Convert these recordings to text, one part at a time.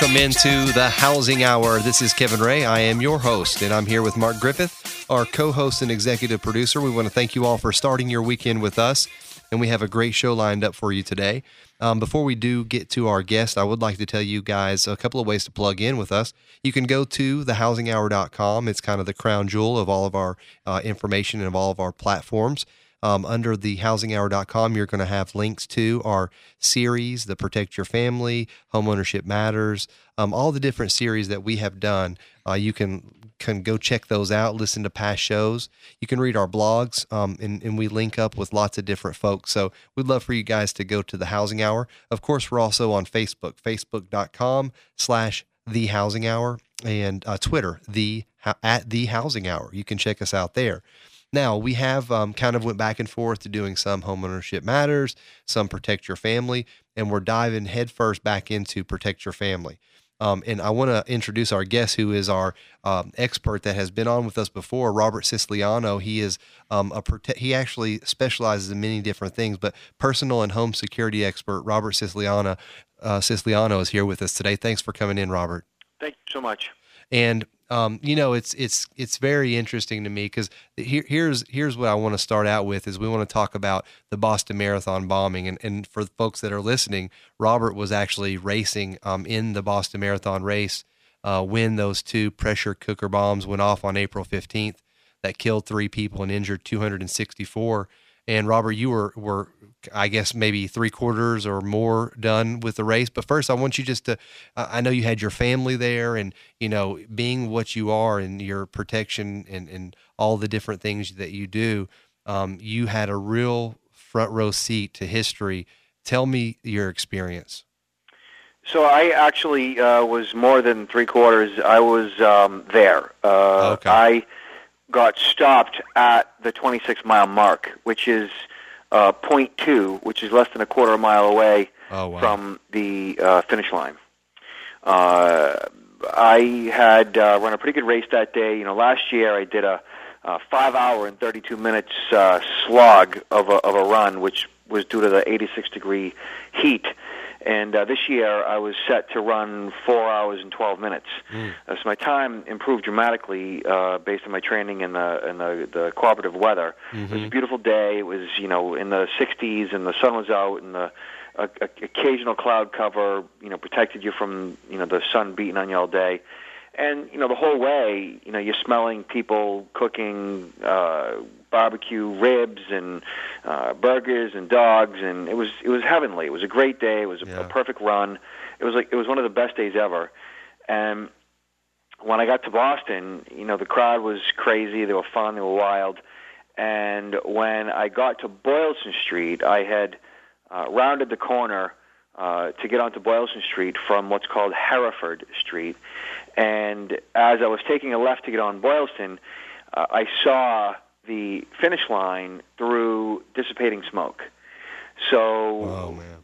Welcome into the Housing Hour. This is Kevin Ray. I am your host, and I'm here with Mark Griffith, our co host and executive producer. We want to thank you all for starting your weekend with us, and we have a great show lined up for you today. Um, before we do get to our guest, I would like to tell you guys a couple of ways to plug in with us. You can go to thehousinghour.com, it's kind of the crown jewel of all of our uh, information and of all of our platforms. Um, under the housinghour.com, you're going to have links to our series, the Protect Your Family, Homeownership Matters, um, all the different series that we have done. Uh, you can can go check those out, listen to past shows. You can read our blogs, um, and, and we link up with lots of different folks. So we'd love for you guys to go to the Housing Hour. Of course, we're also on Facebook, facebook.com slash the Housing Hour, and uh, Twitter, the at the Housing Hour. You can check us out there. Now we have um, kind of went back and forth to doing some homeownership matters, some protect your family, and we're diving headfirst back into protect your family. Um, and I want to introduce our guest, who is our um, expert that has been on with us before, Robert Siciliano. He is um, a prote- he actually specializes in many different things, but personal and home security expert Robert Siciliano uh, Siciliano is here with us today. Thanks for coming in, Robert. Thank you so much. And um, you know, it's it's it's very interesting to me because here, here's here's what I want to start out with is we want to talk about the Boston Marathon bombing, and and for folks that are listening, Robert was actually racing um, in the Boston Marathon race uh, when those two pressure cooker bombs went off on April fifteenth that killed three people and injured 264. And Robert, you were were I guess maybe three quarters or more done with the race. But first, I want you just to I know you had your family there, and you know, being what you are and your protection and and all the different things that you do, um, you had a real front row seat to history. Tell me your experience. So I actually uh, was more than three quarters. I was um, there. Uh, Okay. I got stopped at the 26 mile mark, which is uh, point two, which is less than a quarter mile away Oh wow! from the uh, finish line. Uh, I had uh, run a pretty good race that day. You know, last year I did a, a five hour and 32 minutes uh, slog of a, of a run, which was due to the 86 degree heat. And uh, this year I was set to run four hours and 12 minutes. Mm. Uh, so my time improved dramatically uh, based on my training and the and the, the cooperative weather. It was a Mhm. beautiful day. It was you know in the 60s and the sun was out and the a, a, occasional cloud cover you know protected you from you know the sun beating on you all day. And you know the whole way, you know you're smelling people cooking uh, barbecue ribs and uh, burgers and dogs, and it was it was heavenly. It was a great day. It was a, Yeah. a perfect run. It was like it was one of the best days ever. And when I got to Boston, you know the crowd was crazy. They were fun. They were wild. And when I got to Boylston Street, I had uh, rounded the corner uh, to get onto Boylston Street from what's called Hereford Street. And as I was taking a left to get on Boylston, uh, I saw the finish line through dissipating smoke. So Oh man!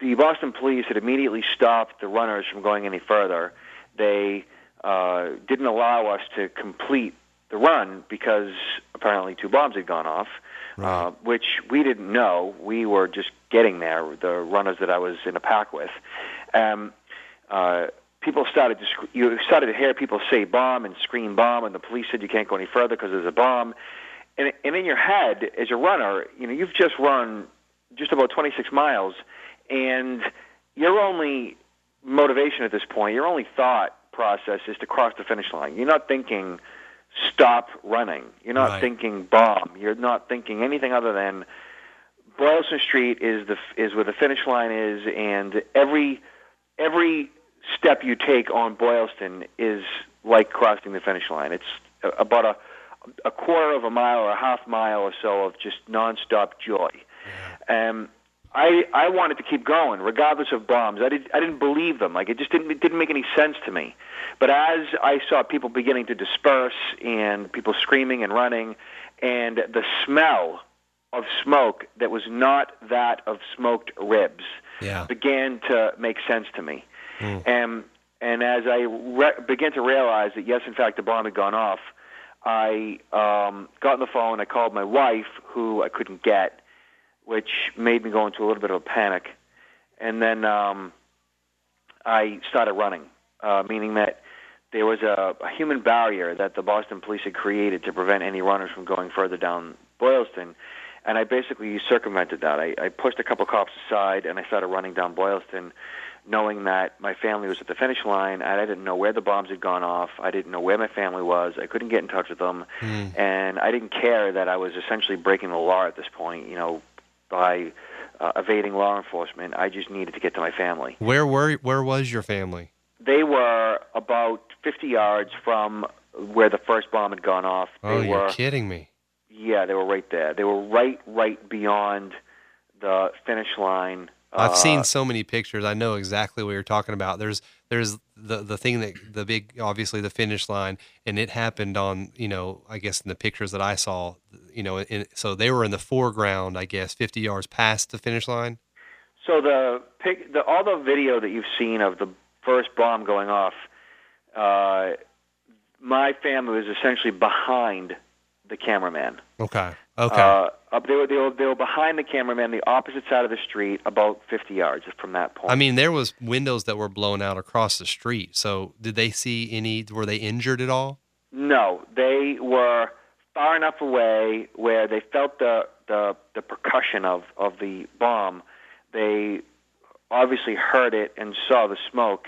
the Boston police had immediately stopped the runners from going any further. They uh, didn't allow us to complete the run because apparently two bombs had gone off, uh, which we didn't know. We were just getting there, the runners that I was in a pack with. Um, uh, people started to you started to hear people say bomb and scream bomb, and the police said you can't go any further because there's a bomb. And, and in your head, as a runner, you know you've just run just about 26 miles, and your only motivation at this point, your only thought process is to cross the finish line. You're not thinking stop running. You're not Right. thinking bomb. You're not thinking anything other than Boylston Street is the is where the finish line is, and every every step you take on Boylston is like crossing the finish line. It's about a a quarter of a mile or a half mile or so of just nonstop joy. Um, I I wanted to keep going regardless of bombs. I did I didn't believe them. Like it just didn't it didn't make any sense to me. But as I saw people beginning to disperse and people screaming and running and the smell of smoke that was not that of smoked ribs Yeah. began to make sense to me. Mm. And and as I re- began to realize that yes, in fact, the bomb had gone off, I um, got on the phone. I called my wife, who I couldn't get, which made me go into a little bit of a panic. And then um, I started running, uh, meaning that there was a, a human barrier that the Boston police had created to prevent any runners from going further down Boylston. And I basically circumvented that. I, I pushed a couple cops aside and I started running down Boylston, knowing that my family was at the finish line. And I didn't know where the bombs had gone off. I didn't know where my family was. I couldn't get in touch with them. Mm. And I didn't care that I was essentially breaking the law at this point, you know, by uh, evading law enforcement. I just needed to get to my family. Where were where was your family? They were about 50 yards from where the first bomb had gone off. Oh, they you're were, kidding me. yeah, they were right there. They were right, right beyond the finish line. I've Uh, seen so many pictures. I know exactly what you're talking about. There's there's the the thing that the big obviously the finish line, and it happened on you know I guess in the pictures that I saw, you know, in, so they were in the foreground, I guess, 50 yards past the finish line. So the pic, the all the video that you've seen of the first bomb going off, uh, my family was essentially behind the cameraman. Okay. Okay. Uh, up, they were they were they were behind the cameraman, the opposite side of the street, about 50 yards from that point. I mean, there was windows that were blown out across the street. So did they see any? Were they injured at all? No, they were far enough away where they felt the the, the percussion of, of the bomb. They obviously heard it and saw the smoke.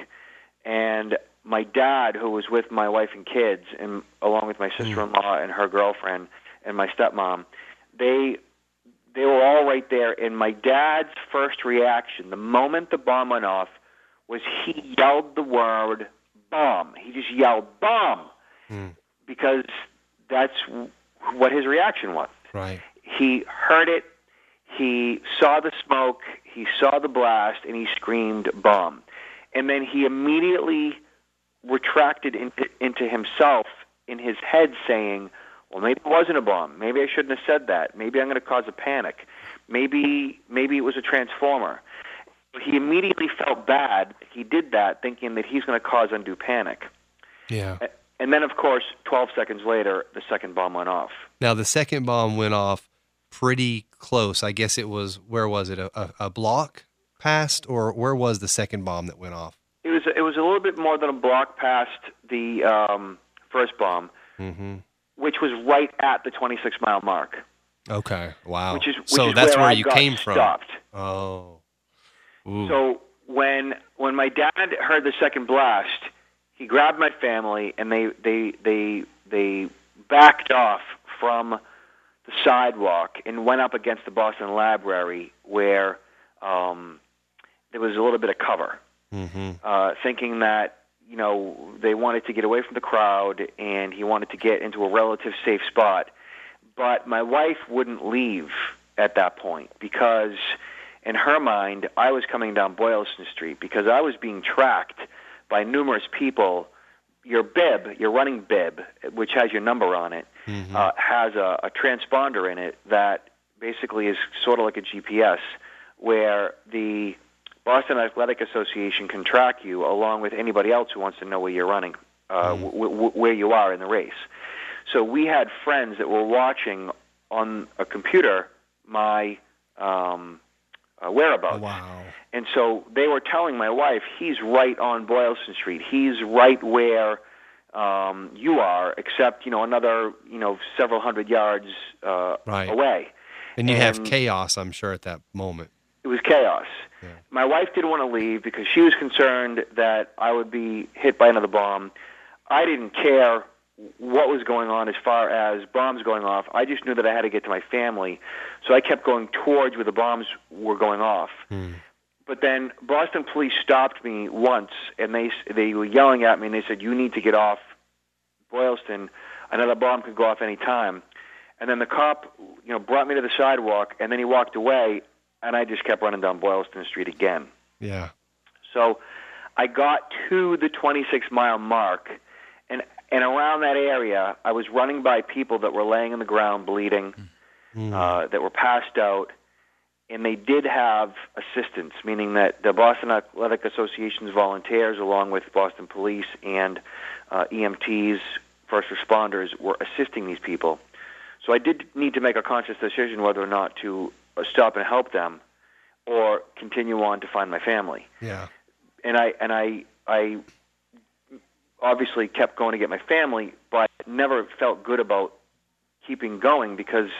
And my dad, who was with my wife and kids, and along with my sister-in-law and her girlfriend and my stepmom, they they were all right there. And my dad's first reaction, the moment the bomb went off, was he yelled the word "bomb." He just yelled "bomb." Hmm. because that's what his reaction was. Right. He heard it, he saw the smoke, he saw the blast, and he screamed bomb. And then he immediately retracted into, into himself in his head, saying, Well, maybe it wasn't a bomb. Maybe I shouldn't have said that. Maybe I'm going to cause a panic. Maybe, maybe it was a transformer. He immediately felt bad. He did that thinking that he's going to cause undue panic. Yeah. And then, of course, 12 seconds later, the second bomb went off. Now the second bomb went off pretty close. I guess it was where was it a, a, a block past or where was the second bomb that went off? It was it was a little bit more than a block past the um, first bomb, Mm-hmm. Which was right at the 26 mile mark. Okay. Wow. Which is which so is that's where, where you came from. Stopped. Oh. Ooh. So when when my dad heard the second blast, he grabbed my family and they they they they backed off from the sidewalk and went up against the Boston Library where um, there was a little bit of cover. mm-hmm. uh, thinking that you know they wanted to get away from the crowd and he wanted to get into a relative safe spot. But my wife wouldn't leave at that point because, in her mind, I was coming down Boylston Street because I was being tracked by numerous people. Your bib, your running bib, which has your number on it, Mm-hmm. uh, has a, a transponder in it that basically is sort of like a GPS, where the Boston Athletic Association can track you along with anybody else who wants to know where you're running, uh, w- w- where you are in the race. So we had friends that were watching on a computer my um, uh, whereabouts. Wow. And so they were telling my wife, he's right on Boylston Street. He's right where um, you are, except you know another you know several hundred yards uh, Right. away. And you have chaos, I'm sure, at that moment. It was chaos. Yeah. My wife didn't want to leave because she was concerned that I would be hit by another bomb. I didn't care what was going on as far as bombs going off. I just knew that I had to get to my family, so I kept going towards where the bombs were going off. Hmm. But then Boston police stopped me once, and they they were yelling at me, and they said, "You need to get off Boylston. Another bomb could go off any time." And then the cop, you know, brought me to the sidewalk, and then he walked away. And I just kept running down Boylston Street again. Yeah. So I got to the 26 mile mark, and and around that area, I was running by people that were laying on the ground bleeding, uh, that were passed out, and they did have assistance, meaning that the Boston Athletic Association's volunteers, along with Boston Police and uh, EMTs, first responders, were assisting these people. So I did need to make a conscious decision whether or not to stop and help them, or continue on to find my family Yeah. and I and I I obviously kept going to get my family, but never felt good about keeping going because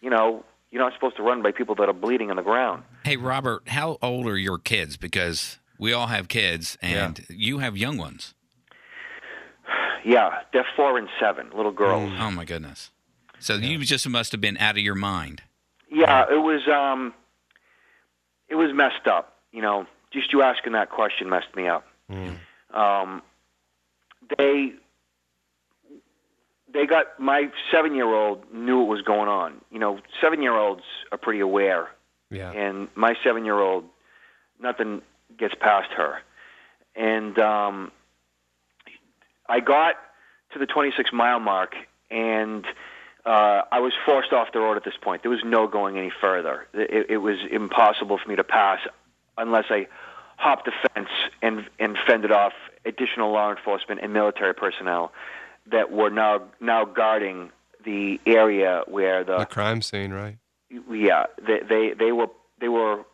you know you're not supposed to run by people that are bleeding on the ground. Hey, Robert, how old are your kids? Because we all have kids, and you have young ones. Yeah, they're four and seven, little girls. Oh my goodness! So you just must have been out of your mind. Yeah, it was um, it was messed up. You know, just you asking that question messed me up. Um, they they got my seven year old knew what was going on. You know, seven year olds are pretty aware, Yeah. and my seven year old, nothing gets past her, and um, I got to the 26 mile mark and uh, I was forced off the road at this point. There was no going any further. It, it was impossible for me to pass unless I hopped the fence and and fended off additional law enforcement and military personnel that were now now guarding the area where the The crime scene, right? yeah they they, they were they were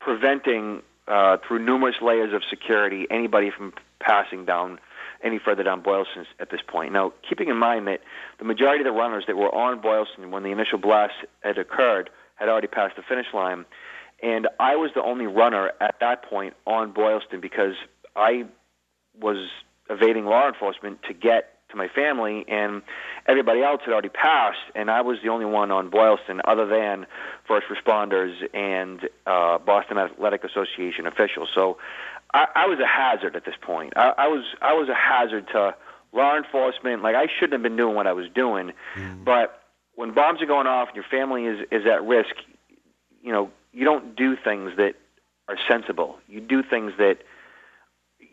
preventing uh, through numerous layers of security anybody from passing down any further down Boylston at this point. Now, keeping in mind that the majority of the runners that were on Boylston when the initial blast had occurred had already passed the finish line, and I was the only runner at that point on Boylston because I was evading law enforcement to get to my family, and everybody else had already passed, and I was the only one on Boylston, other than first responders and uh, Boston Athletic Association officials. So I, I was a hazard at this point. I, I was I was a hazard to law enforcement. Like I shouldn't have been doing what I was doing, but when bombs are going off and your family is is at risk, you know you don't do things that are sensible. You do things that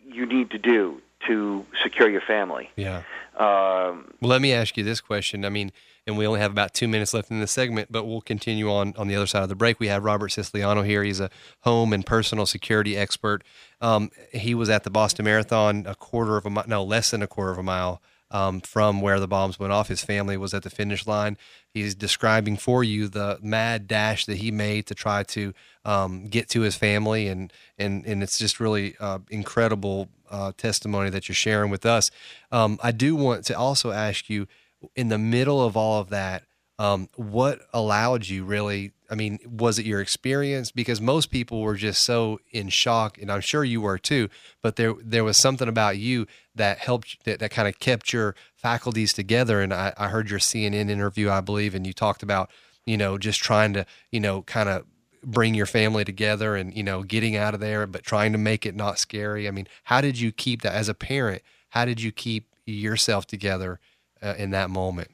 you need to do to secure your family. Yeah. Um, Well, let me ask you this question. I mean, and we only have about two minutes left in this segment, but we'll continue on on the other side of the break. We have Robert Siciliano here. He's a home and personal security expert. Um, he was at the Boston Marathon a quarter of a mile, no, less than a quarter of a mile um, from where the bombs went off. His family was at the finish line. He's describing for you the mad dash that he made to try to um, get to his family, and and and it's just really uh, incredible uh, testimony that you're sharing with us. Um, I do want to also ask you, in the middle of all of that, um, what allowed you really? I mean, was it your experience? Because most people were just so in shock, and I'm sure you were too. But there, there was something about you that helped, that, that kind of kept your faculties together. And I, I heard your CNN interview, I believe, and you talked about, you know, just trying to, you know, kind of bring your family together and you know getting out of there but trying to make it not scary i mean how did you keep that as a parent how did you keep yourself together uh, in that moment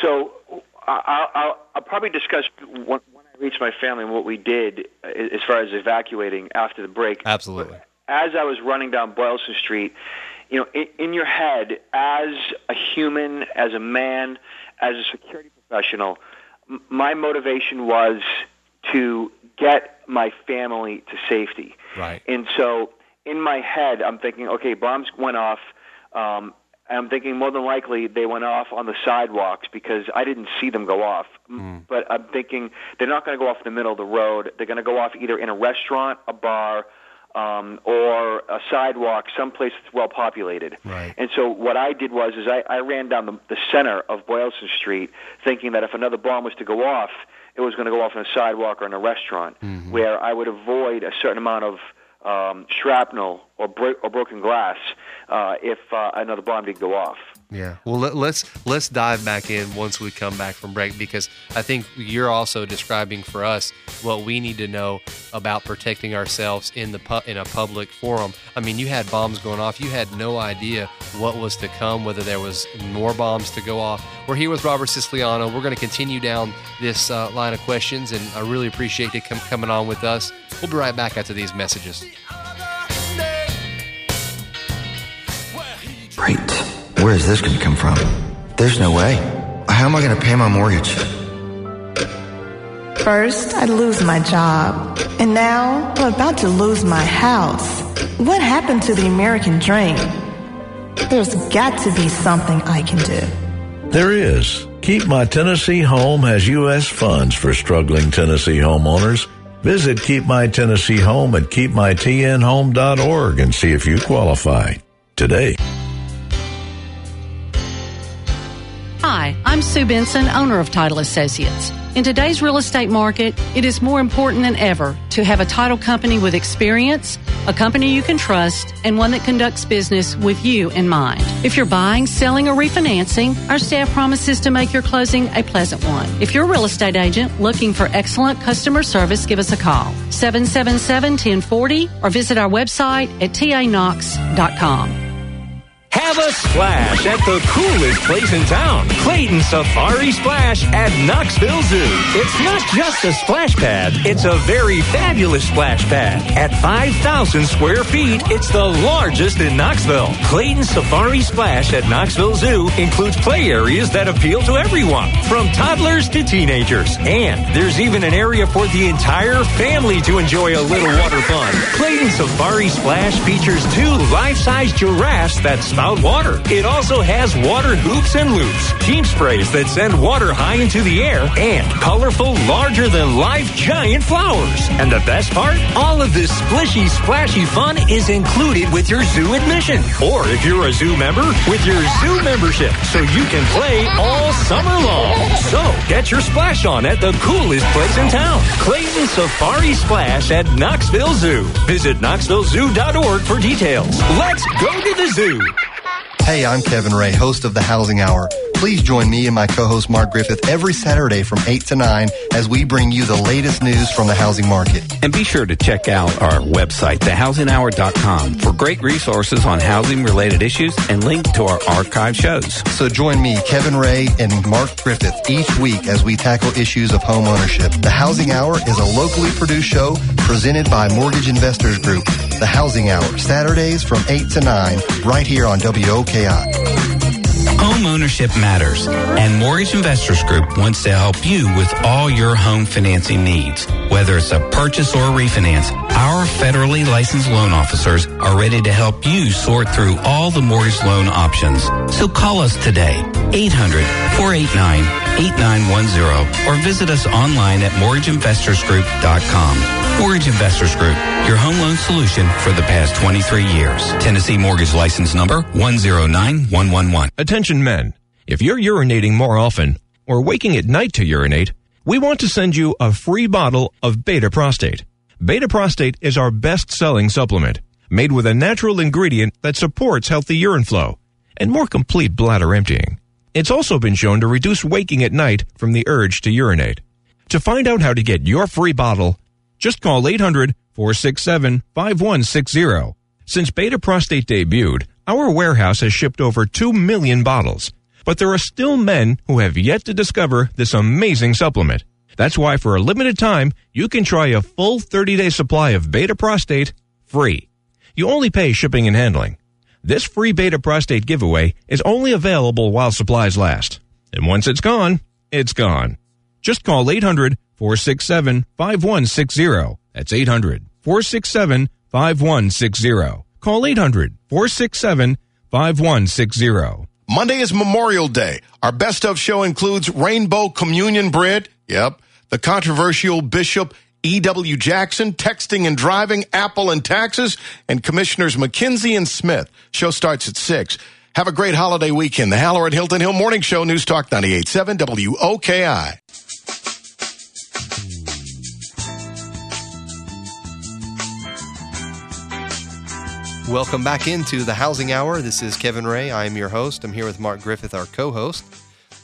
So I- I'll, I'll probably discuss when, when I reached my family and what we did uh, as far as evacuating after the break. absolutely As I was running down Boylston Street, you know, in, in your head, as a human, as a man, as a security professional, m- my motivation was to get my family to safety. right And so in my head, I'm thinking, okay, bombs went off. Um, and I'm thinking more than likely they went off on the sidewalks because I didn't see them go off. M But I'm thinking they're not going to go off in the middle of the road. They're going to go off either in a restaurant, a bar, um, or a sidewalk, someplace that's well populated. Right. And so what I did was is I, I ran down the, the center of Boylston Street, thinking that if another bomb was to go off, it was going to go off in a sidewalk or in a restaurant, where I would avoid a certain amount of um, shrapnel or, bro- or broken glass uh, if uh, another bomb did go off. Yeah. Well, let, let's let's dive back in once we come back from break because I think you're also describing for us what we need to know about protecting ourselves in the pu- in a public forum. I mean, you had bombs going off. You had no idea what was to come, whether there was more bombs to go off. We're here with Robert Siciliano. We're going to continue down this uh, line of questions, and I really appreciate you com- coming on with us. We'll be right back after these messages. Great. Where is this going to come from? There's no way. How am I going to pay my mortgage? First, I'd lose my job. And now, I'm about to lose my house. What happened to the American dream? There's got to be something I can do. There is. Keep My Tennessee Home has U.S. funds for struggling Tennessee homeowners. Visit Keep My Tennessee Home at keepmytnhome.org and see if you qualify today. Hi, I'm Sue Benson, owner of Title Associates. In today's real estate market, it is more important than ever to have a title company with experience, a company you can trust, and one that conducts business with you in mind. If you're buying, selling, or refinancing, our staff promises to make your closing a pleasant one. If you're a real estate agent looking for excellent customer service, give us a call 777 1040 or visit our website at tanox.com. Have a splash at the coolest place in town, Clayton Safari Splash at Knoxville Zoo. It's not just a splash pad, it's a very fabulous splash pad. At 5,000 square feet, it's the largest in Knoxville. Clayton Safari Splash at Knoxville Zoo includes play areas that appeal to everyone, from toddlers to teenagers. And there's even an area for the entire family to enjoy a little water fun. Clayton Safari Splash features two life-size giraffes that spout water. It also has water hoops and loops, team sprays that send water high into the air, and colorful, larger than life giant flowers. And the best part? All of this splishy, splashy fun is included with your zoo admission. Or if you're a zoo member, with your zoo membership, so you can play all summer long. So get your splash on at the coolest place in town, Clayton Safari Splash at Knoxville Zoo. Visit knoxvillezoo.org for details. Let's go to the zoo. Hey, I'm Kevin Ray, host of the Housing Hour. Please join me and my co-host Mark Griffith every Saturday from 8 to 9 as we bring you the latest news from the housing market. And be sure to check out our website, thehousinghour.com, for great resources on housing related issues and links to our archive shows. So join me, Kevin Ray, and Mark Griffith each week as we tackle issues of home ownership. The Housing Hour is a locally produced show presented by Mortgage Investors Group. The Housing Hour, Saturdays from 8 to 9, right here on WOKI. Home ownership matters, and Mortgage Investors Group wants to help you with all your home financing needs. Whether it's a purchase or a refinance, our federally licensed loan officers are ready to help you sort through all the mortgage loan options. So call us today, 800-489-8910, or visit us online at mortgageinvestorsgroup.com. Mortgage Investors Group, your home loan solution for the past 23 years. Tennessee Mortgage License Number 109111. Attention men, if you're urinating more often or waking at night to urinate, we want to send you a free bottle of Beta Prostate. Beta Prostate is our best-selling supplement, made with a natural ingredient that supports healthy urine flow and more complete bladder emptying. It's also been shown to reduce waking at night from the urge to urinate. To find out how to get your free bottle, just call 800 467 5160. Since Beta Prostate debuted, our warehouse has shipped over 2 million bottles. But there are still men who have yet to discover this amazing supplement. That's why for a limited time, you can try a full 30-day supply of Beta Prostate free. You only pay shipping and handling. This free Beta Prostate giveaway is only available while supplies last. And once it's gone, it's gone. Just call 800 467 5160. That's 800 467 5160. Call 800 467 5160. Monday is Memorial Day. Our best of show includes Rainbow Communion Bread. Yep. The controversial Bishop E.W. Jackson, texting and driving, Apple and taxes, and Commissioners McKenzie and Smith. Show starts at 6. Have a great holiday weekend. The Hallerin Hilton Hill Morning Show, News Talk 98.7 WOKI. Welcome back into the Housing Hour. This is Kevin Ray. I am your host. I'm here with Mark Griffith, our co-host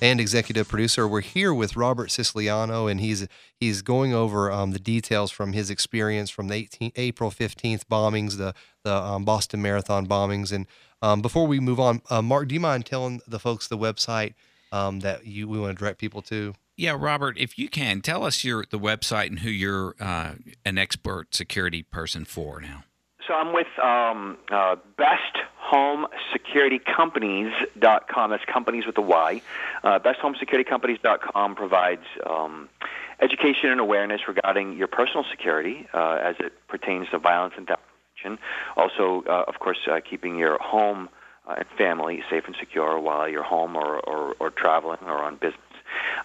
and executive producer. We're here with Robert Siciliano, and he's he's going over um, the details from his experience from the 18, April 15th bombings, the the um, Boston Marathon bombings. And um, before we move on, uh, Mark, do you mind telling the folks the website um, that you we want to direct people to? Yeah, Robert, if you can tell us your the website and who you're uh, an expert security person for now. So I'm with um, uh, besthomesecuritycompanys.com. That's companies with a Y. Uh, besthomesecuritycompanys.com provides um, education and awareness regarding your personal security uh, as it pertains to violence and theft. Also, uh, of course, uh, keeping your home uh, and family safe and secure while you're home or, or, or traveling or on business.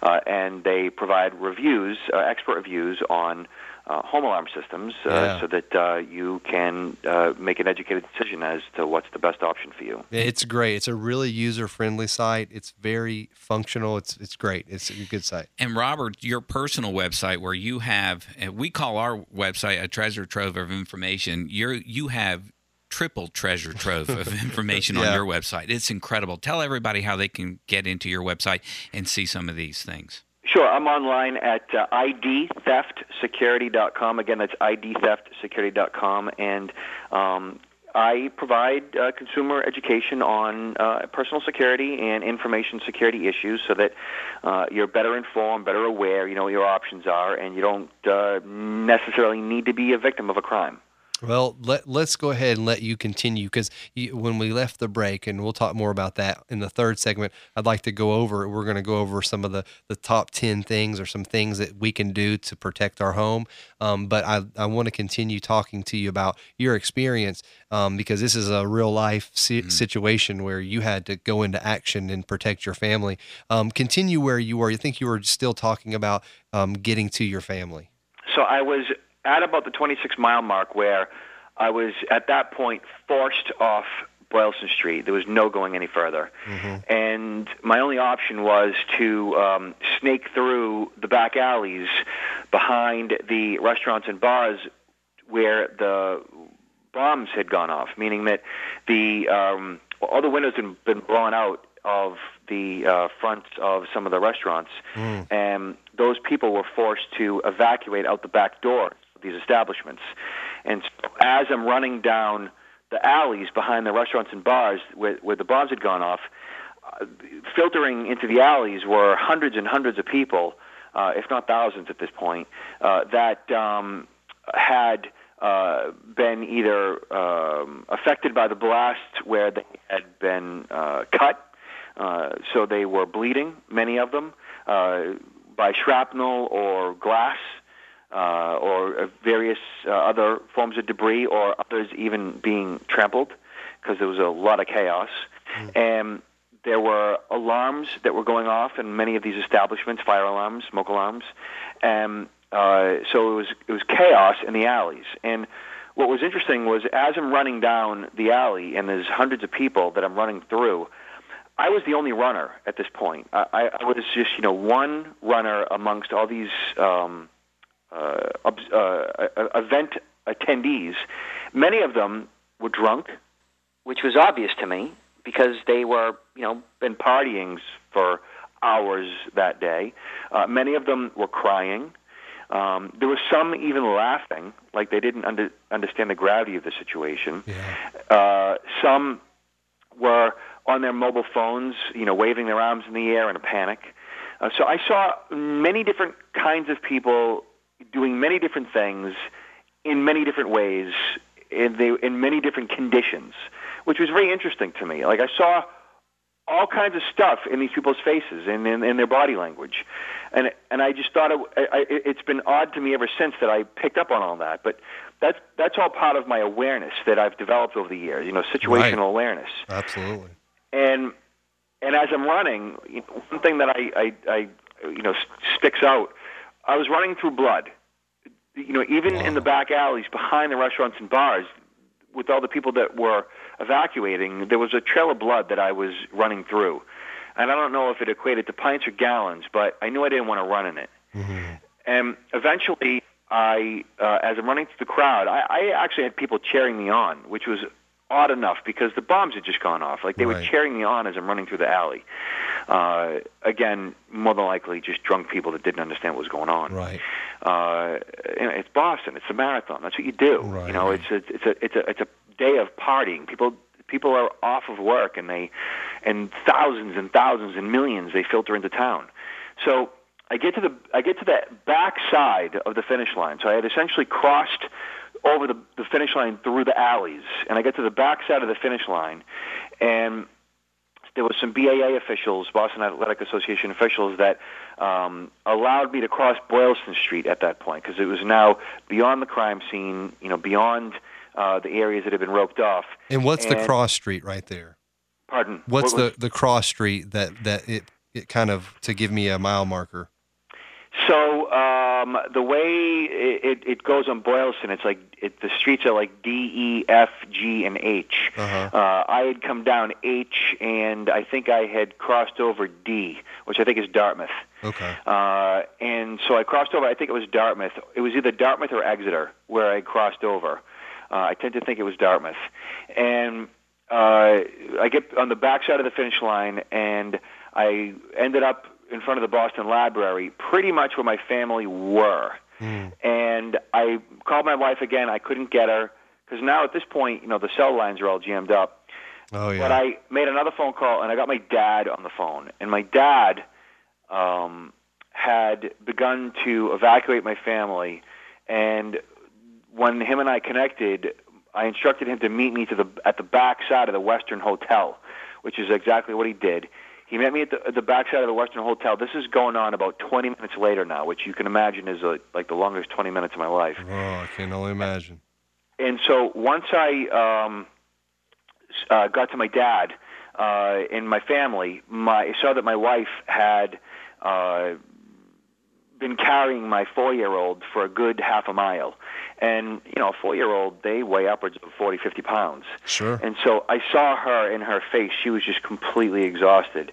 Uh, and they provide reviews, uh, expert reviews on uh, home alarm systems uh, Yeah. so that uh, you can uh, make an educated decision as to what's the best option for you. It's great. It's a really user friendly site. It's very functional. It's it's great. It's a good site. And Robert, your personal website where you have, we call our website a treasure trove of information. You're you have triple treasure trove of information on your website. It's incredible. Tell everybody how they can get into your website and see some of these things. Sure, I'm online at uh, idtheftsecurity.com. Again, that's idtheftsecurity.com, and um, I provide uh, consumer education on uh, personal security and information security issues, so that uh, you're better informed, better aware. You know what your options are, and you don't uh, necessarily need to be a victim of a crime. Well, let, let's go ahead and let you continue because when we left the break, and we'll talk more about that in the third segment, I'd like to go over, we're going to go over some of the, the top 10 things or some things that we can do to protect our home. Um, but I, I want to continue talking to you about your experience um, because this is a real life si- situation where you had to go into action and protect your family. Um, continue where you were. You think you were still talking about um, getting to your family. So I was at about the 26 mile mark where I was at that point forced off Boylston Street. There was no going any further. And my only option was to um, snake through the back alleys behind the restaurants and bars where the bombs had gone off, meaning that the um, all the windows had been blown out of the uh, fronts of some of the restaurants, and those people were forced to evacuate out the back door these establishments. And so as I'm running down the alleys behind the restaurants and bars where, where the bombs had gone off, uh, filtering into the alleys were hundreds and hundreds of people, uh, if not thousands at this point, uh, that um, had uh, been either um, affected by the blast where they had been uh, cut, uh, so they were bleeding, many of them, uh, by shrapnel or glass. Uh, or uh, various uh, other forms of debris, or others even being trampled, because there was a lot of chaos. And there were alarms that were going off in many of these establishments, fire alarms, smoke alarms, and uh, so it was it was chaos in the alleys. And what was interesting was as I'm running down the alley, and there's hundreds of people that I'm running through. I was the only runner at this point. I, I, I was just, you know, one runner amongst all these um, uh, obs- uh, uh, event attendees. Many of them were drunk, which was obvious to me because they were, you know, been partying for hours that day. Uh, many of them were crying. Um, there was some even laughing, like they didn't under, understand the gravity of the situation. Uh, some were on their mobile phones, you know, waving their arms in the air in a panic. Uh, so I saw many different kinds of people doing many different things in many different ways in, they, in many different conditions, which was very interesting to me. Like I saw all kinds of stuff in these people's faces and in, in their body language, and and I just thought it, I, it's been odd to me ever since that I picked up on all that. But that's that's all part of my awareness that I've developed over the years. You know, situational Right. awareness Absolutely. and and as I'm running, one thing that I, I, I you know sticks out. I was running through blood. You know, even in the back alleys behind the restaurants and bars, with all the people that were evacuating, there was a trail of blood that I was running through. And I don't know if it equated to pints or gallons, but I knew I didn't want to run in it. And eventually, I, uh, as I'm running through the crowd, I, I actually had people cheering me on, which was odd enough because the bombs had just gone off. Like they were cheering me on as I'm running through the alley. Uh, again, more than likely, just drunk people that didn't understand what was going on. Right. Uh, you know, it's Boston. It's a marathon. That's what you do. Right. You know, it's a it's a it's a it's a day of partying. People people are off of work and they and thousands and thousands and millions they filter into town. So I get to the I get to the back side of the finish line. So I had essentially crossed over the, the finish line through the alleys, and I get to the back side of the finish line, and there was some BAA officials, Boston Athletic Association officials, that um, allowed me to cross Boylston Street at that point because it was now beyond the crime scene, you know, beyond uh, the areas that had been roped off. And what's the cross street right there? Pardon. What's What the the cross street that that it it kind of to give me a mile marker? So um, the way it, it, it goes on Boylston, it's like it, the streets are like D, E, F, G, and H. Uh-huh. Uh, I had come down H, and I think I had crossed over D, which I think is Dartmouth. Okay. Uh, and so I crossed over. I think it was Dartmouth. It was either Dartmouth or Exeter where I crossed over. Uh, I tend to think it was Dartmouth. And uh, I get on the backside of the finish line, and I ended up in front of the Boston Library, pretty much where my family were. And I called my wife again. I couldn't get her because now at this point, you know, the cell lines are all jammed up. Oh yeah. But I made another phone call and I got my dad on the phone. And my dad um, had begun to evacuate my family. And when him and I connected, I instructed him to meet me to the at the back side of the Westin Hotel, which is exactly what he did. He met me at the, at the back side of the Westin Hotel. This is going on about 20 minutes later now, which you can imagine is uh like the longest 20 minutes of my life. Oh, I can only imagine. And so once I um, uh, got to my dad uh, and my family, my, I saw that my wife had uh, been carrying my four-year-old for a good half a mile. And, you know, a four-year-old, they weigh upwards of 40, 50 pounds. Sure. And so I saw her in her face. She was just completely exhausted.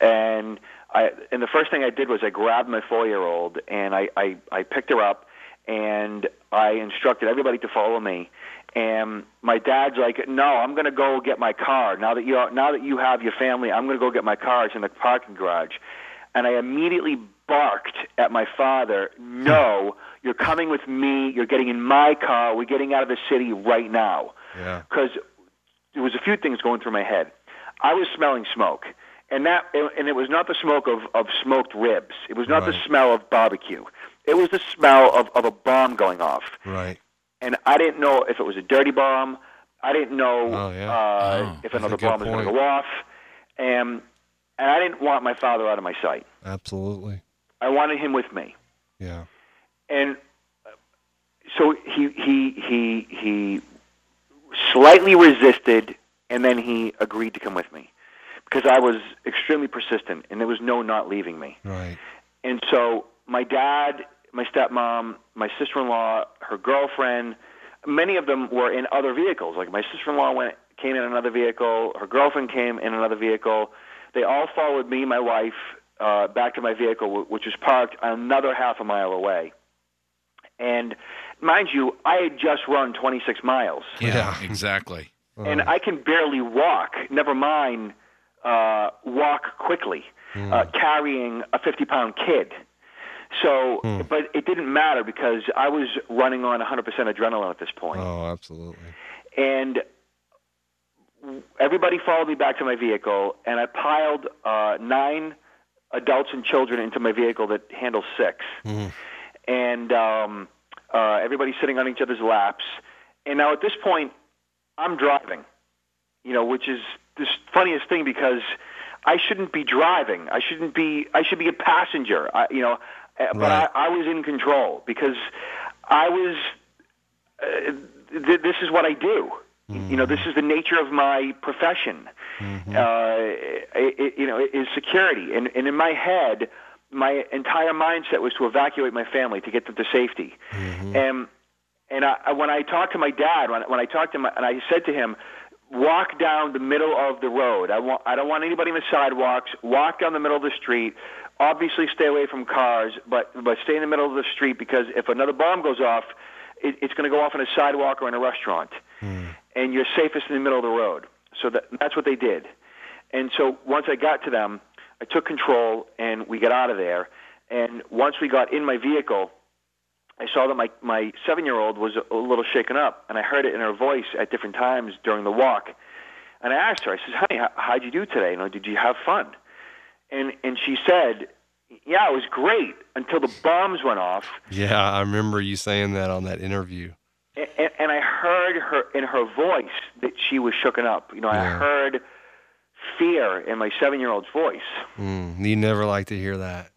And I and the first thing I did was I grabbed my four year old and I, I, I picked her up and I instructed everybody to follow me. And my dad's like, "No, I'm going to go get my car. Now that you are, now that you have your family, I'm going to go get my car. It's in the parking garage." And I immediately barked at my father, "No, you're coming with me. You're getting in my car. We're getting out of the city right now." Yeah. because there was a few things going through my head. I was smelling smoke, and that and it was not the smoke of, of smoked ribs. It was not the smell of barbecue. It was the smell of, of a bomb going off, Right. and I didn't know if it was a dirty bomb. I didn't know Oh, yeah. uh, Oh, if another bomb was going to go off, and and I didn't want my father out of my sight. Absolutely. I wanted him with me Yeah. and uh, so he he he he slightly resisted and then he agreed to come with me because I was extremely persistent and there was no not leaving me. Right. And so my dad, my stepmom, my sister-in-law, her girlfriend, many of them were in other vehicles. Like my sister-in-law went came in another vehicle, her girlfriend came in another vehicle. They all followed me, my wife, uh, back to my vehicle, which was parked another half a mile away. And mind you, I had just run 26 miles Yeah, exactly. and I can barely walk. Never mind uh, walk quickly, uh, carrying a 50-pound kid. So, but it didn't matter because I was running on 100% adrenaline at this point, Oh, absolutely. and everybody followed me back to my vehicle, and I piled uh, nine adults and children into my vehicle that handles six and um, uh, everybody's sitting on each other's laps. And now at this point, I'm driving, you know, which is the funniest thing because I shouldn't be driving. I shouldn't be. I should be a passenger. I, you know, uh, but I, I was in control because I was. Uh, th- this is what I do. You know, this is the nature of my profession. Mm-hmm. Uh, it, it, you know, is security, and, and in my head, my entire mindset was to evacuate my family to get them to safety. Mm-hmm. And and I, when I talked to my dad, when, when I talked to him, and I said to him, "Walk down the middle of the road. I want I don't want anybody on the sidewalks. Walk down the middle of the street. Obviously, stay away from cars, but but stay in the middle of the street because if another bomb goes off, it, it's going to go off on a sidewalk or in a restaurant." Hmm. and you're safest in the middle of the road. So that, that's what they did. And so once I got to them, I took control and we got out of there. And once we got in my vehicle, I saw that my my seven year old was a, a little shaken up, and I heard it in her voice at different times during the walk. And I asked her, I said, "Honey, how, how'd you do today? You know, did you have fun?" And and she said, "Yeah, it was great until the bombs went off." Yeah, I remember you saying that on that interview. And, and I heard her in her voice that she was shooken up. You know, I heard fear in my seven year old's voice. Mm, you never like to hear that.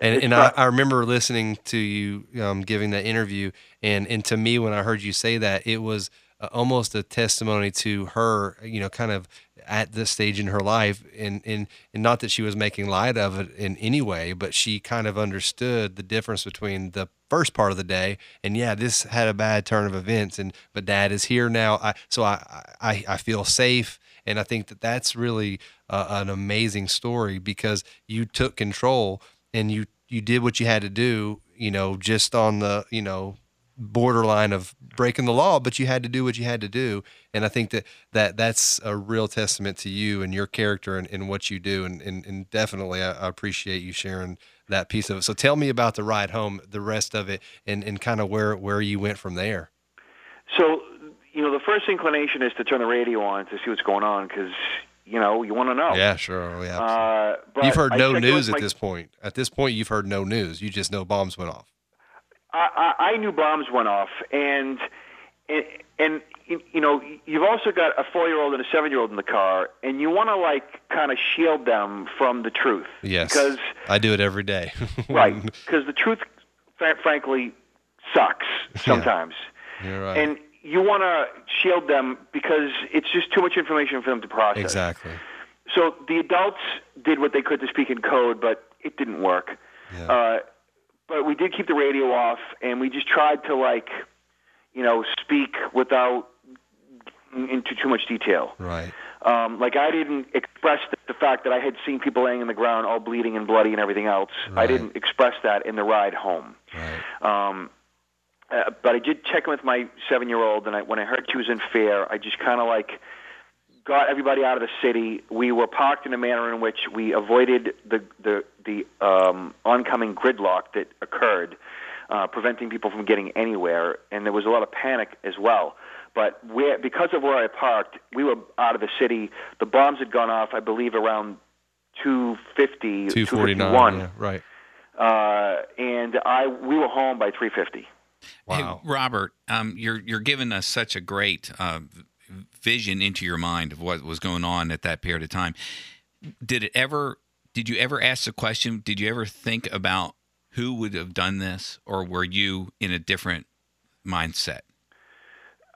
And, and I, I remember listening to you um, giving that interview, and, and to me, when I heard you say that, it was uh, almost a testimony to her, you know, kind of at this stage in her life, and, and, and not that she was making light of it in any way, but she kind of understood the difference between the first part of the day and yeah, this had a bad turn of events, and but Dad is here now, I, so I, I I feel safe, and I think that that's really uh, an amazing story because you took control and you you did what you had to do you know just on the you know borderline of breaking the law but you had to do what you had to do. And i think that that that's a real testament to you and your character and, and what you do. And, and, and definitely I, I appreciate you sharing that piece of it. So tell me about the ride home the rest of it and, and kind of where where you went from there. So, you know, the first inclination is to turn the radio on to see what's going on because, you know, you want to know. yeah sure. Yeah Uh, you've heard no news at my- this point. At this point you've heard no news. You just know bombs went off I, I, I knew bombs went off, and and, and you know, you've also got a four-year-old and a seven-year-old in the car, and you want to like kind of shield them from the truth. yes Because i do it every day right, because the truth, frankly, sucks sometimes. You're right. and you want to shield them because it's just too much information for them to process. exactly So the adults did what they could to speak in code, but it didn't work. Uh, but we did keep the radio off, and we just tried to like, you know, speak without into too much detail. right Um, like I didn't express the, the fact that I had seen people laying in the ground, all bleeding and bloody and everything else. Right. I didn't express that in the ride home. Right. Um, uh, but I did check in with my seven-year-old, and I, when I heard she was in fear, I just kind of like got everybody out of the city. We were parked in a manner in which we avoided the the the um, oncoming gridlock that occurred, uh, preventing people from getting anywhere, and there was a lot of panic as well. But where, because of where I parked, we were out of the city. The bombs had gone off, I believe, around 250, 249 yeah, right Uh, and I we were home by 350. Hey, Robert, um, you're you're giving us such a great uh, vision into your mind of what was going on at that period of time. Did it ever? Did you ever ask the question? Did you ever think about who would have done this, or were you in a different mindset?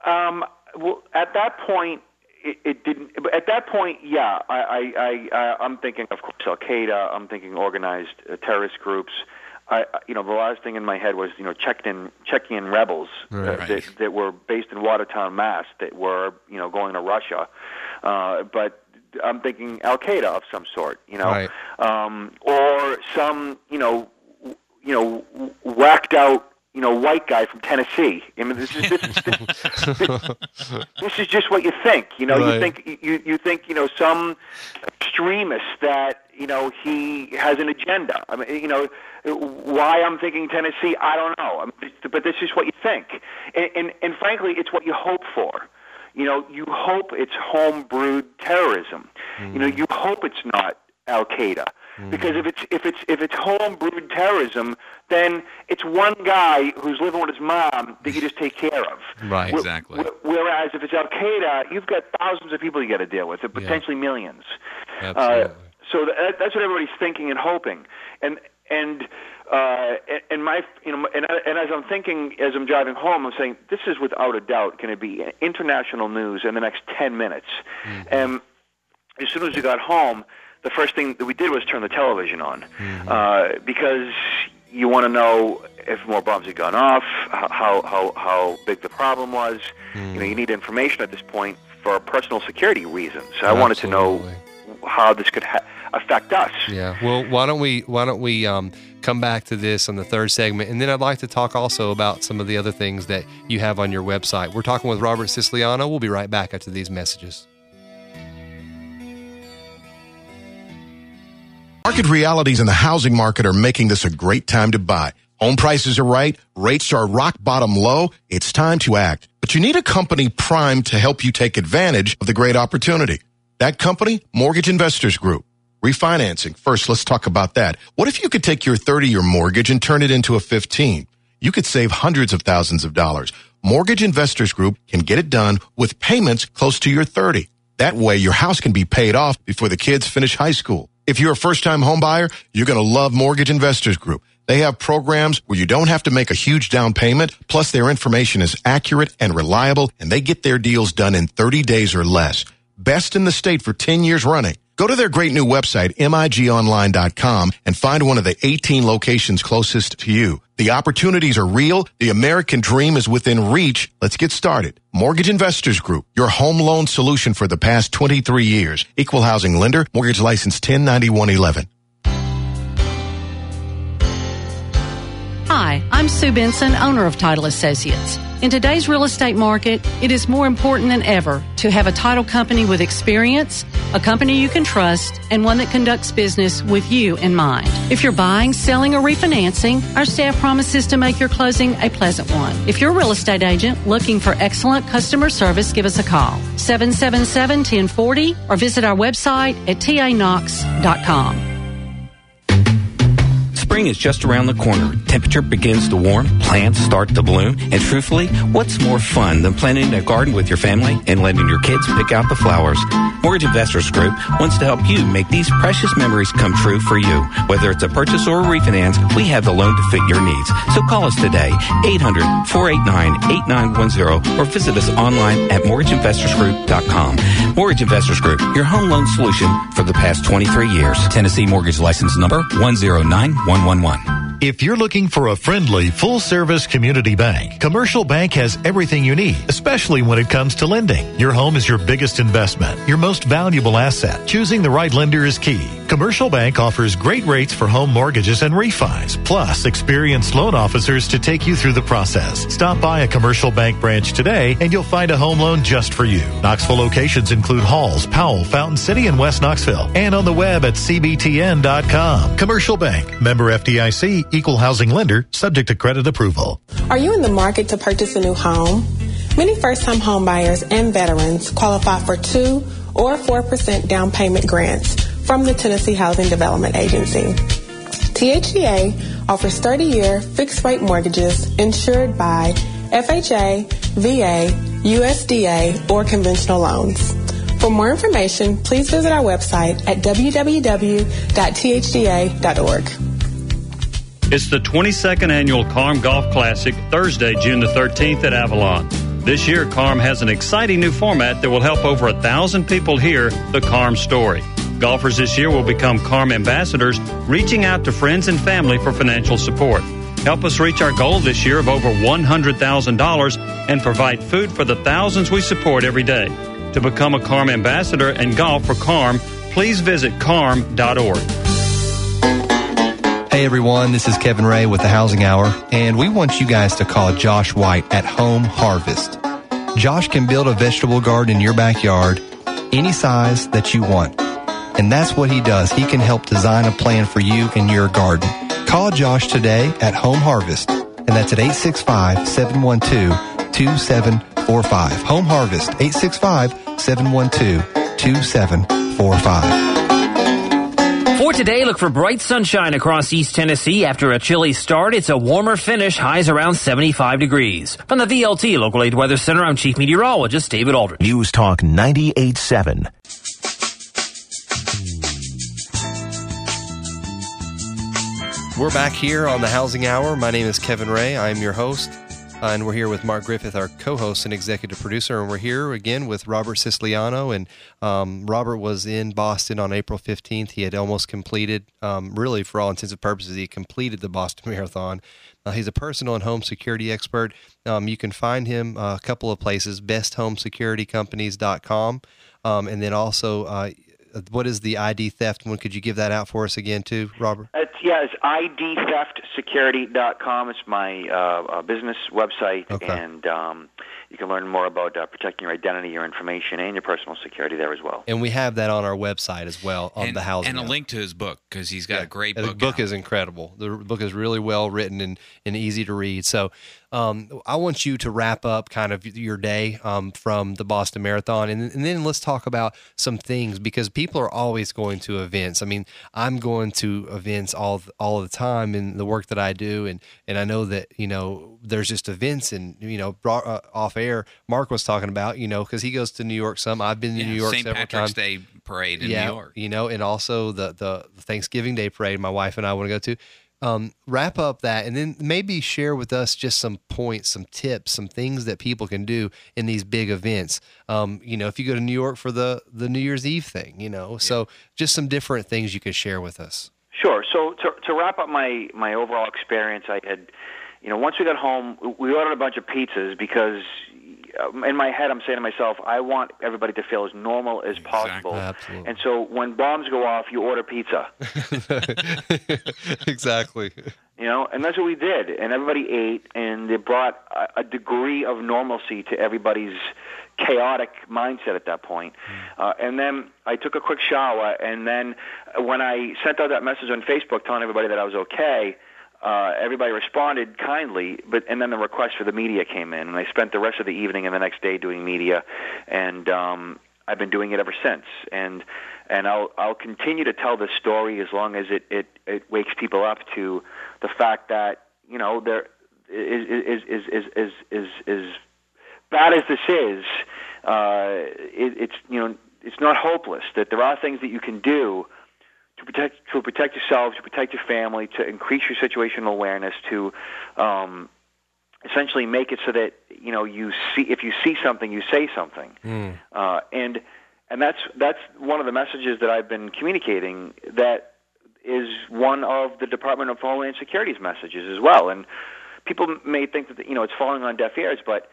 Um, well, at that point, it, it didn't. At that point, yeah, I, I, I, I I'm thinking, of course, Al Qaeda. I'm thinking organized uh, terrorist groups. I, you know, the last thing in my head was, you know, Chechen Chechen rebels uh, Right. that, that were based in Watertown, Mass, that were, you know, going to Russia. Uh, but I'm thinking Al Qaeda of some sort, you know, Right. um, or some, you know, you know, whacked out, you know, white guy from Tennessee. I mean, this is this, is- this, this is just what you think. You know, Right. you think you you think you know some extremist that you know he has an agenda. I mean, you know, why I'm thinking Tennessee, I don't know. I mean, but this is what you think, and and, and frankly, it's what you hope for. You know, you hope it's home-brewed terrorism. You know, mm. you hope it's not Al Qaeda. Because if it's if it's if it's home-brewed terrorism, then it's one guy who's living with his mom that you just take care of. Right. Wh- Exactly. wh- Whereas if it's Al Qaeda, you've got thousands of people you got to deal with, and potentially millions. Absolutely. Uh, so that, that's what everybody's thinking and hoping. And and uh, and- my you know and, I- and as I'm thinking as I'm driving home, I'm saying this is without a doubt going to be international news in the next ten minutes. And as soon as we got home, the first thing that we did was turn the television on uh, because you want to know if more bombs had gone off, how how how big the problem was. You know, you need information at this point for personal security reasons. I wanted to know how this could. Ha- affect us. Yeah. Well, why don't we why don't we um, come back to this on the third segment, and then I'd like to talk also about some of the other things that you have on your website. We're talking with Robert Siciliano. We'll be right back after these messages. Market realities in the housing market are making this a great time to buy. Home prices are right, rates are rock bottom low. It's time to act. But you need a company primed to help you take advantage of the great opportunity. That company, Mortgage Investors Group. Refinancing. First, let's talk about that. What if you could take your 30 year mortgage and turn it into a 15? You could save hundreds of thousands of dollars. Mortgage Investors Group can get it done with payments close to your 30. That way your house can be paid off before the kids finish high school. If you're a first time home buyer, you're going to love Mortgage Investors Group. They have programs where you don't have to make a huge down payment. Plus their information is accurate and reliable and they get their deals done in 30 days or less. Best in the state for 10 years running. Go to their great new website, migonline.com, and find one of the 18 locations closest to you. The opportunities are real. The American dream is within reach. Let's get started. Mortgage Investors Group, your home loan solution for the past 23 years. Equal housing lender, mortgage license 109111. Hi, I'm Sue Benson, owner of Title Associates. In today's real estate market, it is more important than ever to have a title company with experience, a company you can trust, and one that conducts business with you in mind. If you're buying, selling, or refinancing, our staff promises to make your closing a pleasant one. If you're a real estate agent looking for excellent customer service, give us a call 777 1040 or visit our website at tanox.com. Spring is just around the corner. Temperature begins to warm, plants start to bloom, and truthfully, what's more fun than planting a garden with your family and letting your kids pick out the flowers? Mortgage Investors Group wants to help you make these precious memories come true for you. Whether it's a purchase or a refinance, we have the loan to fit your needs. So call us today, 800-489-8910, or visit us online at mortgageinvestorsgroup.com. Mortgage Investors Group, your home loan solution for the past 23 years. Tennessee Mortgage License Number 109111. If you're looking for a friendly, full service community bank, Commercial Bank has everything you need, especially when it comes to lending. Your home is your biggest investment, your most valuable asset. Choosing the right lender is key. Commercial Bank offers great rates for home mortgages and refis, plus experienced loan officers to take you through the process. Stop by a Commercial Bank branch today and you'll find a home loan just for you. Knoxville locations include Halls, Powell, Fountain City, and West Knoxville, and on the web at cbtn.com. Commercial Bank, member FDIC, equal housing lender, subject to credit approval. Are you in the market to purchase a new home? Many first time homebuyers and veterans qualify for 2 or 4% down payment grants from the Tennessee Housing Development Agency. THDA offers 30 year fixed rate mortgages insured by FHA, VA, USDA, or conventional loans. For more information, please visit our website at www.thdA.org. It's the 22nd annual KARM Golf Classic, Thursday, June the 13th at Avalon. This year, KARM has an exciting new format that will help over a thousand people hear the KARM story. Golfers this year will become KARM ambassadors, reaching out to friends and family for financial support. Help us reach our goal this year of over $100,000 and provide food for the thousands we support every day. To become a KARM ambassador and golf for KARM, please visit karm.org. Hey everyone, this is Kevin Ray with the Housing Hour, and we want you guys to call Josh White at Home Harvest. Josh can build a vegetable garden in your backyard any size that you want. And that's what he does. He can help design a plan for you and your garden. Call Josh today at Home Harvest, and that's at 865 712 2745. Home Harvest, 865 712 2745. For today, look for bright sunshine across East Tennessee. After a chilly start, it's a warmer finish, highs around 75 degrees. From the VLT Local 8 Weather Center, I'm Chief Meteorologist David Aldridge. News Talk 98.7. We're back here on the Housing Hour. My name is Kevin Ray. I'm your host. Uh, and we're here with Mark Griffith, our co-host and executive producer, and we're here again with Robert Siciliano. And um, Robert was in Boston on April 15th. He had almost completed, um, really for all intents and purposes, he completed the Boston Marathon. Uh, he's a personal and home security expert. Um, you can find him uh, a couple of places: besthomesecuritycompanys.com, um, and then also uh, what is the ID theft one? Could you give that out for us again, too, Robert? It's yeah, it's idtheftsecurity.com. It's my uh, uh, business website, Okay. and um, you can learn more about uh, protecting your identity, your information, and your personal security there as well. And we have that on our website as well on and, the housing. and a Hour. link to his book because he's got a great And book. The book is incredible. The book is really well written and, and easy to read. So, um, I want you to wrap up kind of your day um, from the Boston Marathon, and, and then let's talk about some things because people are always going to events. I mean, I'm going to events all all the time in the work that I do, and and I know that you know there's just events, and you know, brought, uh, off air, Mark was talking about you know because he goes to New York some. I've been to New York St. several Patrick's times. Day parade in yeah, New York. you know, and also the the Thanksgiving Day parade. My wife and I want to go to. Um, wrap up that, and then maybe share with us just some points, some tips, some things that people can do in these big events. Um, you know, if you go to New York for the the New Year's Eve thing, you know, so just some different things you can share with us. Sure. So to, to wrap up my my overall experience, I had, you know, once we got home, we ordered a bunch of pizzas because in my head I'm saying to myself, I want everybody to feel as normal as possible. Absolutely. And so when bombs go off, you order pizza. exactly. You know, and that's what we did, and everybody ate, and it brought a, a degree of normalcy to everybody's chaotic mindset at that point. Uh, and then I took a quick shower, and then when I sent out that message on Facebook telling everybody that I was okay, uh, everybody responded kindly, but and then the request for the media came in, and I spent the rest of the evening and the next day doing media, and um, I've been doing it ever since. And and I'll I'll continue to tell this story as long as it it, it wakes people up to the fact that you know there is is is is is is, bad as this is, uh, it, it's you know it's not hopeless. That there are things that you can do to protect to protect yourself, to protect your family, to increase your situational awareness, to um, essentially make it so that you know you see if you see something, you say something, uh, and and that's that's one of the messages that I've been communicating. That is one of the Department of Homeland Security's messages as well, and people may think that you know it's falling on deaf ears, but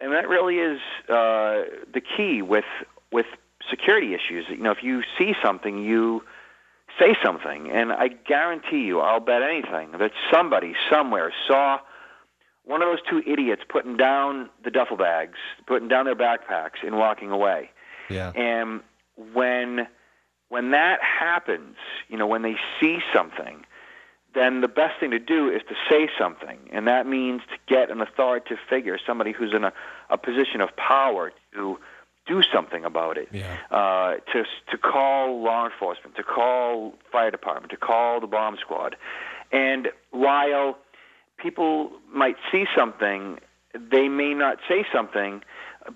and that really is uh, the key with with security issues. You know, if you see something, you say something, and I guarantee you, I'll bet anything that somebody somewhere saw one of those two idiots putting down the duffel bags, putting down their backpacks, and walking away. Yeah. And when when that happens, you know, when they see something, then the best thing to do is to say something, and that means to get an authoritative figure, somebody who's in a, a position of power, to do something about it. Yeah. Uh, to to call law enforcement, to call fire department, to call the bomb squad, and while people might see something, they may not say something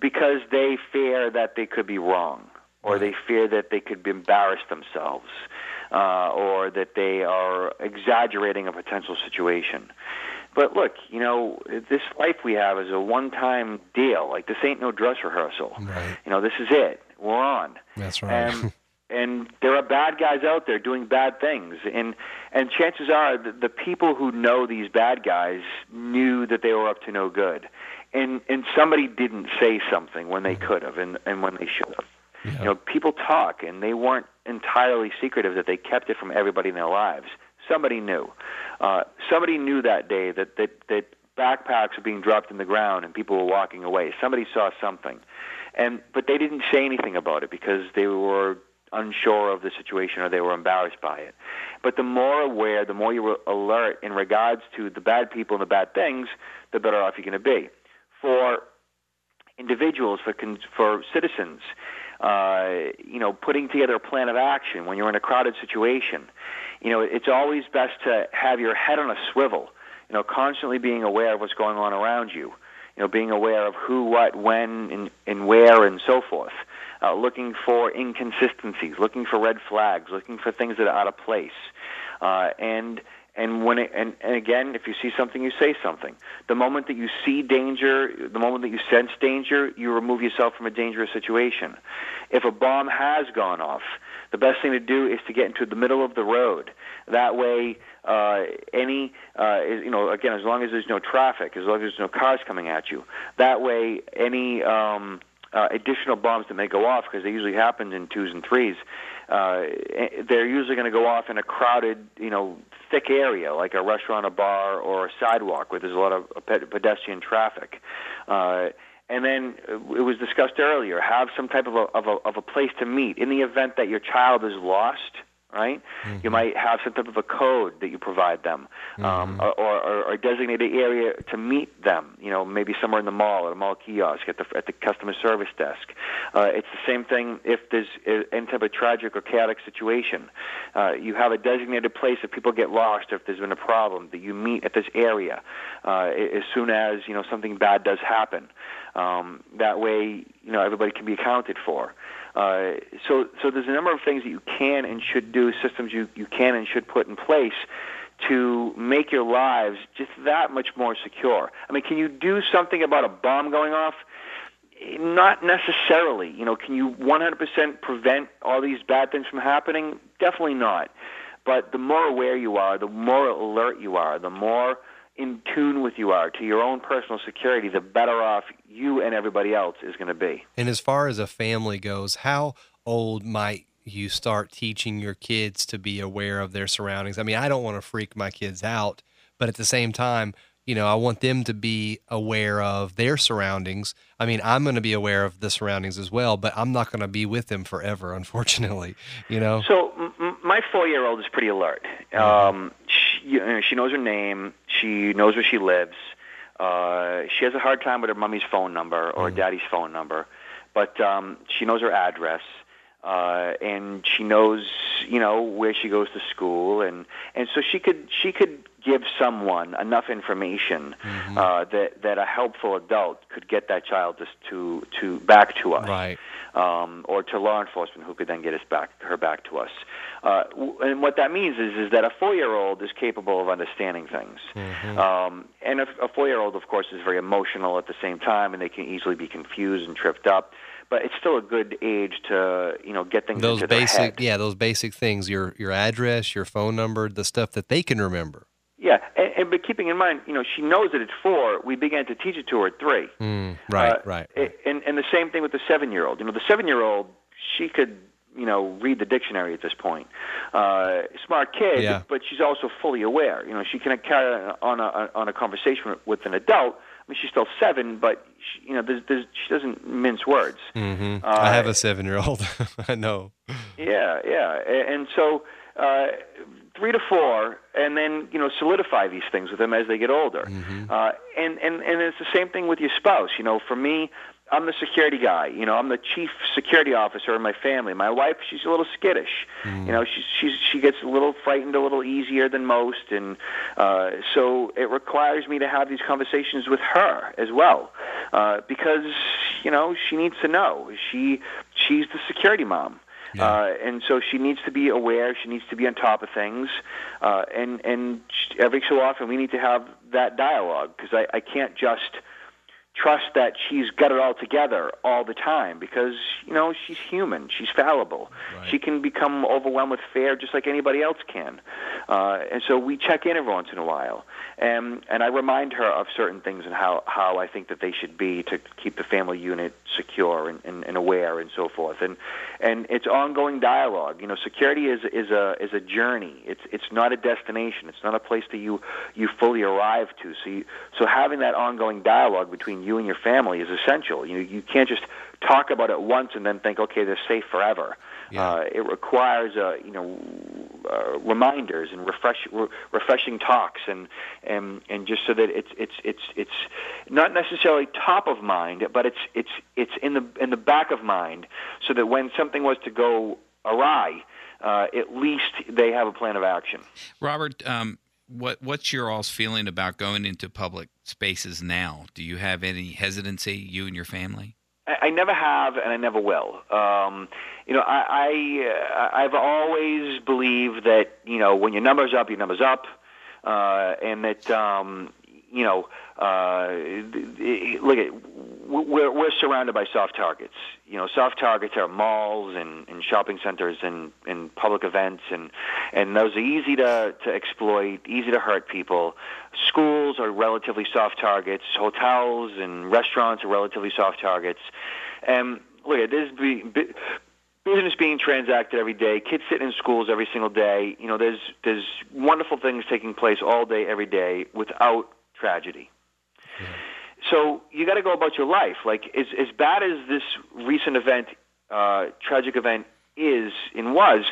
because they fear that they could be wrong, or they fear that they could embarrass themselves, uh, or that they are exaggerating a potential situation. But look, you know, this life we have is a one-time deal. Like this ain't no dress rehearsal. Right. You know, this is it. We're on. That's right. And and there are bad guys out there doing bad things, and and chances are the, the people who know these bad guys knew that they were up to no good, and and somebody didn't say something when they mm. could have, and and when they should have. You know, people talk, and they weren't entirely secretive that they kept it from everybody in their lives. Somebody knew. Uh, somebody knew that day that that that backpacks were being dropped in the ground and people were walking away. Somebody saw something, and but they didn't say anything about it because they were unsure of the situation or they were embarrassed by it. But the more aware, the more you were alert in regards to the bad people and the bad things, the better off you're going to be. For individuals, for con- for citizens, uh, you know, putting together a plan of action when you're in a crowded situation. You know, it's always best to have your head on a swivel. You know, constantly being aware of what's going on around you. You know, being aware of who, what, when, and, and where, and so forth. Uh, looking for inconsistencies, looking for red flags, looking for things that are out of place, uh, and and when it, and, and again, if you see something, you say something. The moment that you see danger, the moment that you sense danger, you remove yourself from a dangerous situation. If a bomb has gone off, the best thing to do is to get into the middle of the road. That way, uh, any uh, you know, again, as long as there's no traffic, as long as there's no cars coming at you, that way, any um, uh, additional bombs that may go off, because they usually happen in twos and threes, uh, they're usually going to go off in a crowded, you know, thick area like a restaurant, a bar, or a sidewalk where there's a lot of pedestrian traffic. Uh, and then it was discussed earlier. Have some type of a, of a of a place to meet in the event that your child is lost right? Mm-hmm. You might have some type of a code that you provide them, um, mm-hmm. or, or, or a designated area to meet them. You know, maybe somewhere in the mall, at a mall kiosk, at the at the customer service desk. Uh, it's the same thing if there's any type of tragic or chaotic situation. Uh, you have a designated place if people get lost, or if there's been a problem, that you meet at this area uh, as soon as you know something bad does happen. Um, that way, you know everybody can be accounted for. Uh, so, so there's a number of things that you can and should do, systems you, you can and should put in place to make your lives just that much more secure. I mean, can you do something about a bomb going off? Not necessarily. You know, can you 100% prevent all these bad things from happening? Definitely not. But the more aware you are, the more alert you are, the more in tune with you are to your own personal security, the better off you and everybody else is going to be. And as far as a family goes, how old might you start teaching your kids to be aware of their surroundings? I mean, I don't want to freak my kids out, but at the same time, you know, I want them to be aware of their surroundings. I mean, I'm going to be aware of the surroundings as well, but I'm not going to be with them forever, unfortunately. You know. So m- my four-year-old is pretty alert. Mm-hmm. Um, you know, she knows her name. She knows where she lives. Uh, she has a hard time with her mommy's phone number or mm. daddy's phone number, but um, she knows her address. Uh, and she knows, you know, where she goes to school, and and so she could she could give someone enough information mm-hmm. uh, that that a helpful adult could get that child to to, to back to us, right? Um, or to law enforcement, who could then get us back her back to us. Uh, and what that means is is that a four year old is capable of understanding things, mm-hmm. um, and a, a four year old, of course, is very emotional at the same time, and they can easily be confused and tripped up but it's still a good age to you know get things those basic yeah those basic things your your address your phone number the stuff that they can remember yeah, and, and but keeping in mind, you know, she knows that it's four. We began to teach it to her at three. Mm, right, uh, right, right. And and the same thing with the seven-year-old. You know, the seven-year-old, she could you know read the dictionary at this point. Uh, smart kid, yeah. but she's also fully aware. You know, she can carry on a on a conversation with an adult. I mean, she's still seven, but she, you know, there's, there's, she doesn't mince words. Mm-hmm. Uh, I have a seven-year-old. I know. Yeah, yeah, and, and so uh, three to four, and then you know solidify these things with them as they get older. Mm-hmm. Uh, and and and it's the same thing with your spouse. You know, for me, I'm the security guy. You know, I'm the chief security officer in my family. My wife, she's a little skittish. Mm. You know, she's she's she gets a little frightened a little easier than most, and uh, so it requires me to have these conversations with her as well, uh, because you know she needs to know. She she's the security mom. Yeah. Uh, and so she needs to be aware. She needs to be on top of things, uh, and and every so often we need to have that dialogue because I, I can't just trust that she's got it all together all the time because you know she's human. She's fallible. Right. she can become overwhelmed with fear just like anybody else can. Uh, and so we check in every once in a while. And and I remind her of certain things and how how I think that they should be to keep the family unit secure and, and, and aware and so forth. And and it's ongoing dialogue. You know security is is a is a journey. It's it's not a destination. It's not a place that you you fully arrive to. So you, so having that ongoing dialogue between you and your family is essential. You you can't just talk about it once and then think, okay, they're safe forever. Yeah. Uh, it requires, uh, you know, uh, reminders and refresh, re- refreshing talks, and and and just so that it's it's it's it's not necessarily top of mind, but it's it's it's in the in the back of mind, so that when something was to go awry, uh, at least they have a plan of action. Robert, um, what what's your all's feeling about going into public spaces now? Do you have any hesitancy, you and your family? I, I never have, and I never will. Um, you know, I, I uh, I've always believed that you know when your numbers up, your numbers up, uh, and that um, you know, uh, look at we're we're surrounded by soft targets. You know, soft targets are malls and, and shopping centers and, and public events, and and those are easy to to exploit, easy to hurt people. Schools are relatively soft targets. Hotels and restaurants are relatively soft targets. And look at this business being transacted every day, kids sitting in schools every single day. You know, there's there's wonderful things taking place all day, every day, without tragedy. So you got to go about your life. Like as as bad as this recent event, uh, tragic event is and was,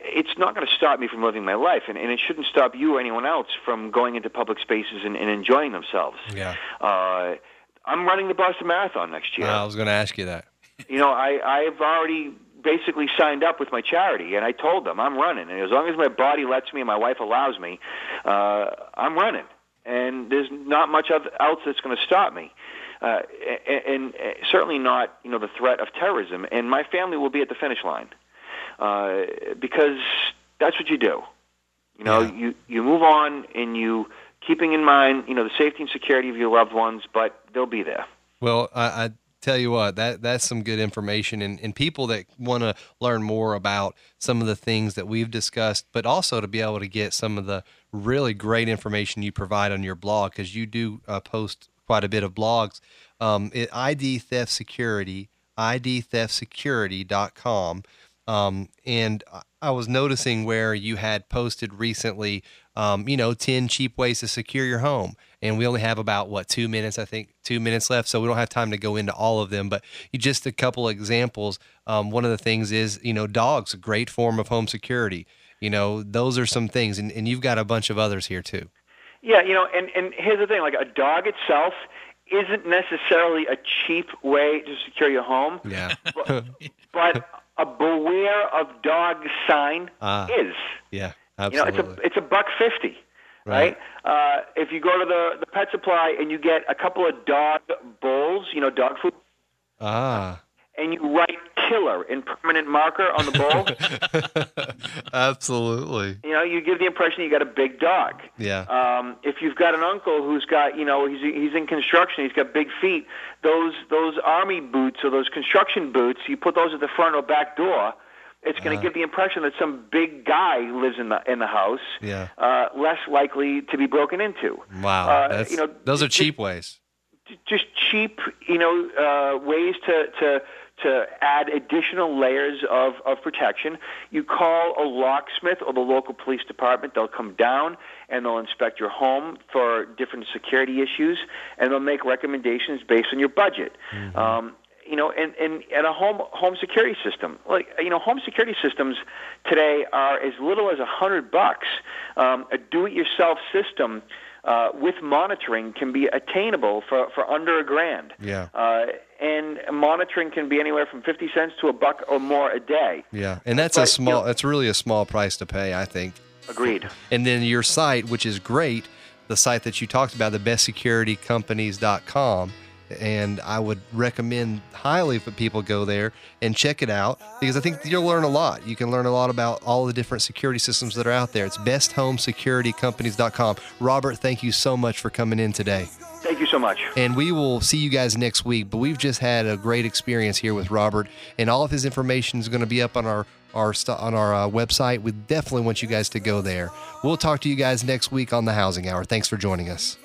it's not going to stop me from living my life, and, and it shouldn't stop you or anyone else from going into public spaces and, and enjoying themselves. Yeah. Uh, I'm running the Boston Marathon next year. I was going to ask you that. You know, I I've already basically signed up with my charity, and I told them I'm running, and as long as my body lets me and my wife allows me, uh, I'm running, and there's not much else that's going to stop me. Uh, and, and uh, certainly not, you know, the threat of terrorism. And my family will be at the finish line uh, because that's what you do. You know, you you move on and you keeping in mind, you know, the safety and security of your loved ones, but they'll be there. Well, I, I tell you what, that that's some good information, and, and people that want to learn more about some of the things that we've discussed, but also to be able to get some of the really great information you provide on your blog because you do uh, post quite a bit of blogs. Um, it, ID Theft Security, idtheftsecurity.com. Um, and I- was noticing where you had posted recently, um, you know, 10 cheap ways to secure your home. And we only have about, what, two minutes, I think, two minutes left. So we don't have time to go into all of them. But just a couple examples. Um, one of the things is, you know, dogs, a great form of home security. You know, those are some things. And, and you've got a bunch of others here, too. Yeah, you know, and and here's the thing: like a dog itself isn't necessarily a cheap way to secure your home, Yeah. but a beware of dog sign Ah, is. Yeah, You know, absolutely. it's a it's a buck fifty, right? Uh, if you go to the the pet supply and you get a couple of dog bowls, you know, dog food, ah, and you write "killer" in permanent marker on the bowl, absolutely. you know, you give the impression you got a big dog. Yeah. Um, if you've got an uncle who's got, you know, he's he's in construction, he's got big feet. Those those army boots or those construction boots, you put those at the front or back door. It's going to Uh. give the impression that some big guy lives in the in the house. Yeah. Uh, less likely to be broken into. Wow. Uh, you know, those are cheap ways. just cheap, you know, uh, ways to to to add additional layers of of protection. You call a locksmith or the local police department. They'll come down and they'll inspect your home for different security issues, and they'll make recommendations based on your budget. Um, you know, and, and, and a home home security system. Like you know, home security systems today are as little as a hundred bucks. Um, a do-it-yourself system uh, with monitoring can be attainable for, for under a grand. Yeah. Uh, and monitoring can be anywhere from fifty cents to a buck or more a day. Yeah, and that's a But, you small. know- that's really a small price to pay, I think. Agreed. And then your site, which is great, the site that you talked about, the bestsecuritycompanies.com. And I would recommend highly for people go there and check it out because I think you'll learn a lot. You can learn a lot about all the different security systems that are out there. It's besthomesecuritycompanys.com. Robert, thank you so much for coming in today. Thank you so much. And we will see you guys next week. But we've just had a great experience here with Robert, and all of his information is going to be up on our our on our uh, website. We definitely want you guys to go there. We'll talk to you guys next week on the Housing Hour. Thanks for joining us.